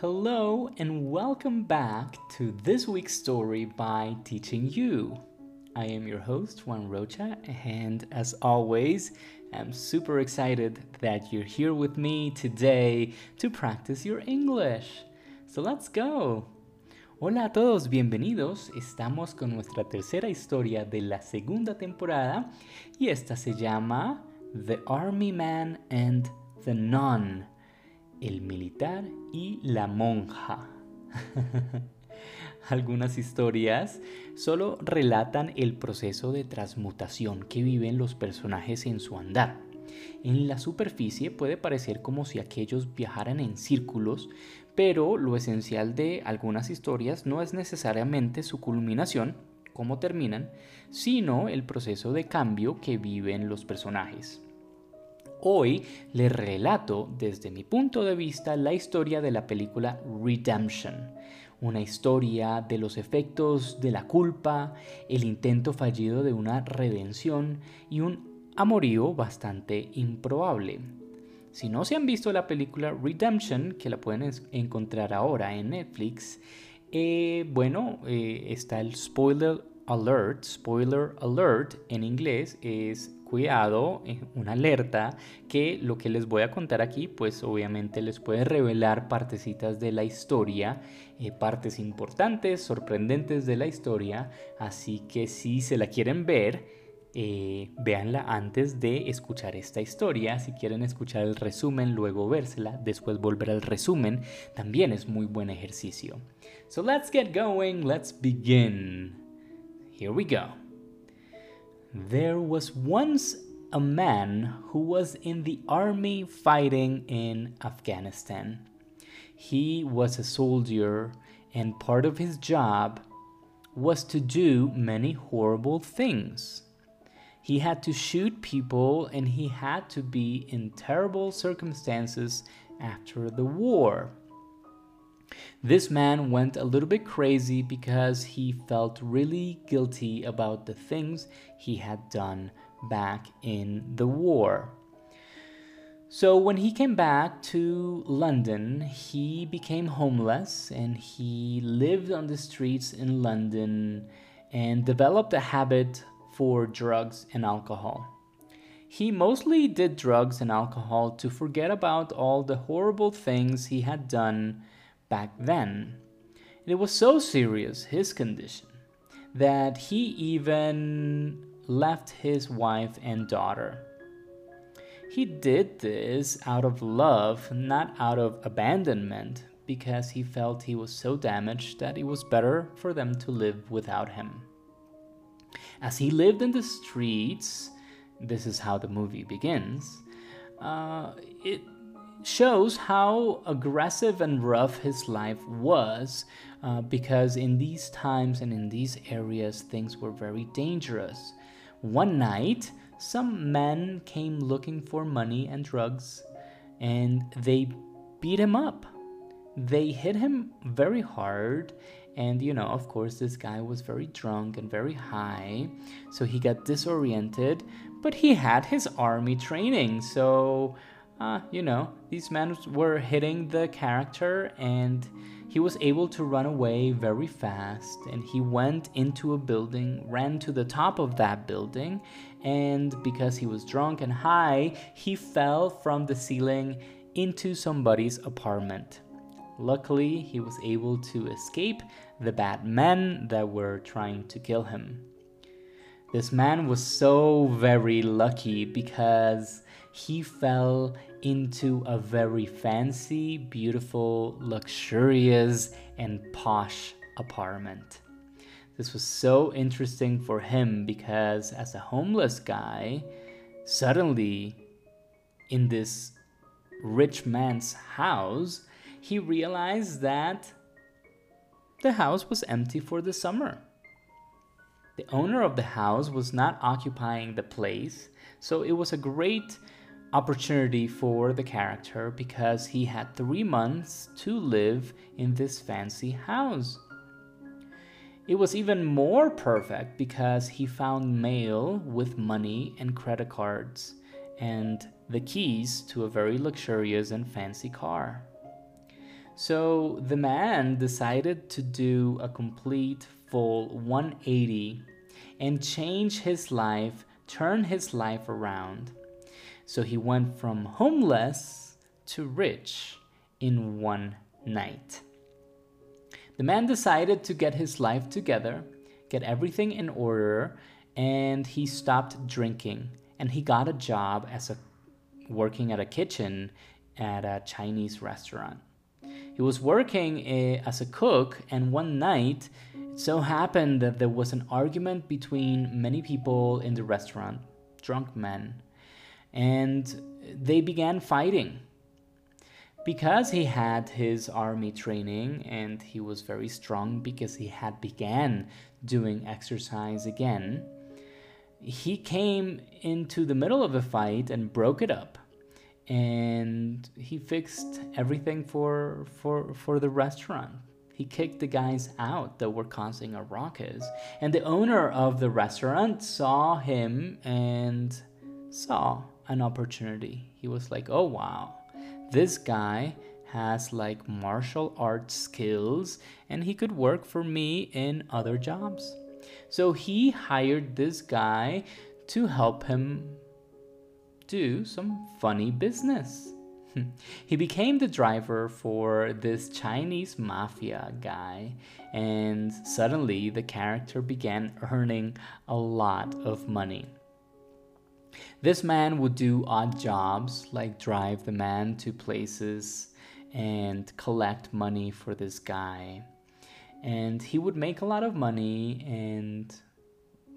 Hello and welcome back to this week's story by Teaching You. I am your host, Juan Rocha, and as always, I'm super excited that you're here with me today to practice your English. So let's go. Hola a todos, bienvenidos. Estamos con nuestra tercera historia de la segunda temporada y esta se llama The Army Man and the Nun el militar y la monja. Algunas historias solo relatan el proceso de transmutación que viven los personajes en su andar. En la superficie puede parecer como si aquellos viajaran en círculos, pero lo esencial de algunas historias no es necesariamente su culminación, cómo terminan, sino el proceso de cambio que viven los personajes. Hoy les relato desde mi punto de vista la historia de la película Redemption, una historia de los efectos de la culpa, el intento fallido de una redención y un amorío bastante improbable. Si no se han visto la película Redemption, que la pueden encontrar ahora en Netflix, eh, bueno, eh, está el spoiler alert, spoiler alert en inglés es cuidado, eh, una alerta, que lo que les voy a contar aquí, pues obviamente les puede revelar partecitas de la historia, eh, partes importantes, sorprendentes de la historia, así que si se la quieren ver, eh, véanla antes de escuchar esta historia. Si quieren escuchar el resumen, luego vérsela, después volver al resumen, también es muy buen ejercicio. So let's get going, let's begin. Here we go. There was once a man who was in the army fighting in Afghanistan. He was a soldier, and part of his job was to do many horrible things. He had to shoot people and he had to be in terrible circumstances after the war. This man went a little bit crazy because he felt really guilty about the things he had done back in the war. So, when he came back to London, he became homeless and he lived on the streets in London and developed a habit for drugs and alcohol. He mostly did drugs and alcohol to forget about all the horrible things he had done back then. It was so serious, his condition, that he even left his wife and daughter. He did this out of love, not out of abandonment, because he felt he was so damaged that it was better for them to live without him. As he lived in the streets, this is how the movie begins, uh, it shows how aggressive and rough his life was uh, because in these times and in these areas things were very dangerous. One night, some men came looking for money and drugs and they beat him up. They hit him very hard and you know, of course, this guy was very drunk and very high, so he got disoriented, but he had his army training, so uh, you know, these men were hitting the character and he was able to run away very fast and he went into a building ran to the top of that building and because he was drunk and high he fell from the ceiling into somebody's apartment. Luckily he was able to escape the bad men that were trying to kill him. This man was so very lucky because he fell into a very fancy, beautiful, luxurious, and posh apartment. This was so interesting for him because, as a homeless guy, suddenly in this rich man's house, he realized that the house was empty for the summer. The owner of the house was not occupying the place, so it was a great opportunity for the character because he had three months to live in this fancy house. It was even more perfect because he found mail with money and credit cards and the keys to a very luxurious and fancy car. So the man decided to do a complete full 180 and change his life, turn his life around. So he went from homeless to rich in one night. The man decided to get his life together, get everything in order, and he stopped drinking and he got a job as a working at a kitchen at a Chinese restaurant. He was working eh, as a cook, and one night it so happened that there was an argument between many people in the restaurant, drunk men, and they began fighting. Because he had his army training and he was very strong because he had began doing exercise again, he came into the middle of a fight and broke it up. And he fixed everything for for for the restaurant. He kicked the guys out that were causing a ruckus. And the owner of the restaurant saw him and saw an opportunity he was like oh wow this guy has like martial arts skills and he could work for me in other jobs so he hired this guy to help him do some funny business. he became the driver for this Chinese mafia guy, and suddenly the character began earning a lot of money. This man would do odd jobs like drive the man to places and collect money for this guy. And he would make a lot of money and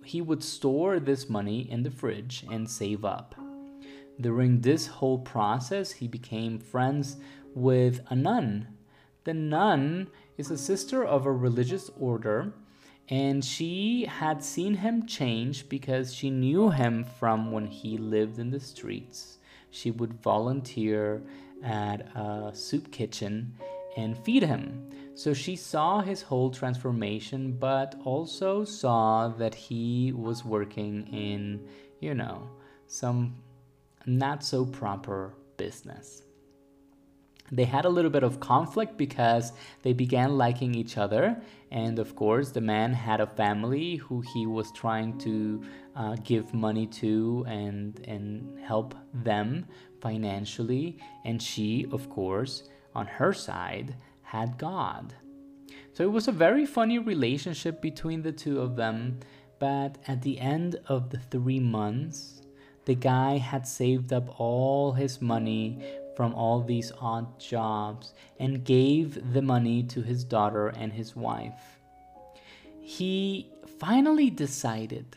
he would store this money in the fridge and save up. During this whole process, he became friends with a nun. The nun is a sister of a religious order, and she had seen him change because she knew him from when he lived in the streets. She would volunteer at a soup kitchen and feed him. So she saw his whole transformation, but also saw that he was working in, you know, some not so proper business. They had a little bit of conflict because they began liking each other. And of course, the man had a family who he was trying to uh, give money to and, and help them financially. And she, of course, on her side, had God. So it was a very funny relationship between the two of them. But at the end of the three months, the guy had saved up all his money from all these odd jobs and gave the money to his daughter and his wife. He finally decided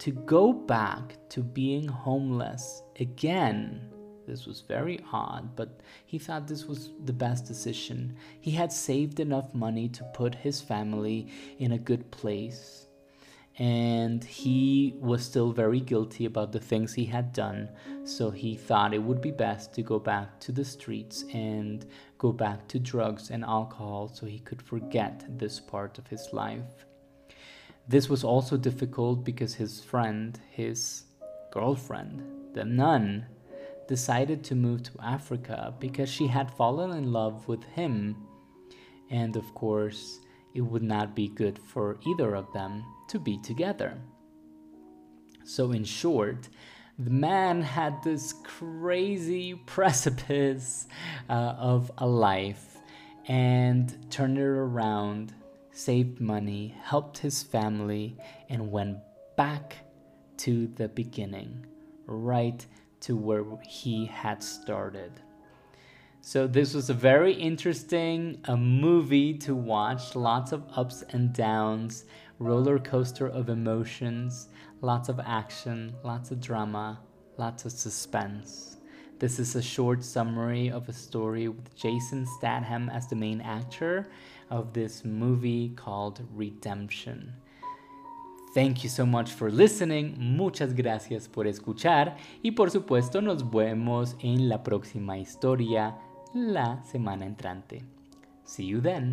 to go back to being homeless again. This was very odd, but he thought this was the best decision. He had saved enough money to put his family in a good place and he was still very guilty about the things he had done. So he thought it would be best to go back to the streets and go back to drugs and alcohol so he could forget this part of his life. This was also difficult because his friend, his girlfriend, the nun, decided to move to Africa because she had fallen in love with him. And of course, it would not be good for either of them to be together. So, in short, the man had this crazy precipice uh, of a life and turned it around, saved money, helped his family, and went back to the beginning, right to where he had started. So this was a very interesting a movie to watch. Lots of ups and downs, roller coaster of emotions, lots of action, lots of drama, lots of suspense. This is a short summary of a story with Jason Statham as the main actor of this movie called Redemption. Thank you so much for listening. Muchas gracias por escuchar y por supuesto nos vemos en la próxima historia la semana entrante. See you then.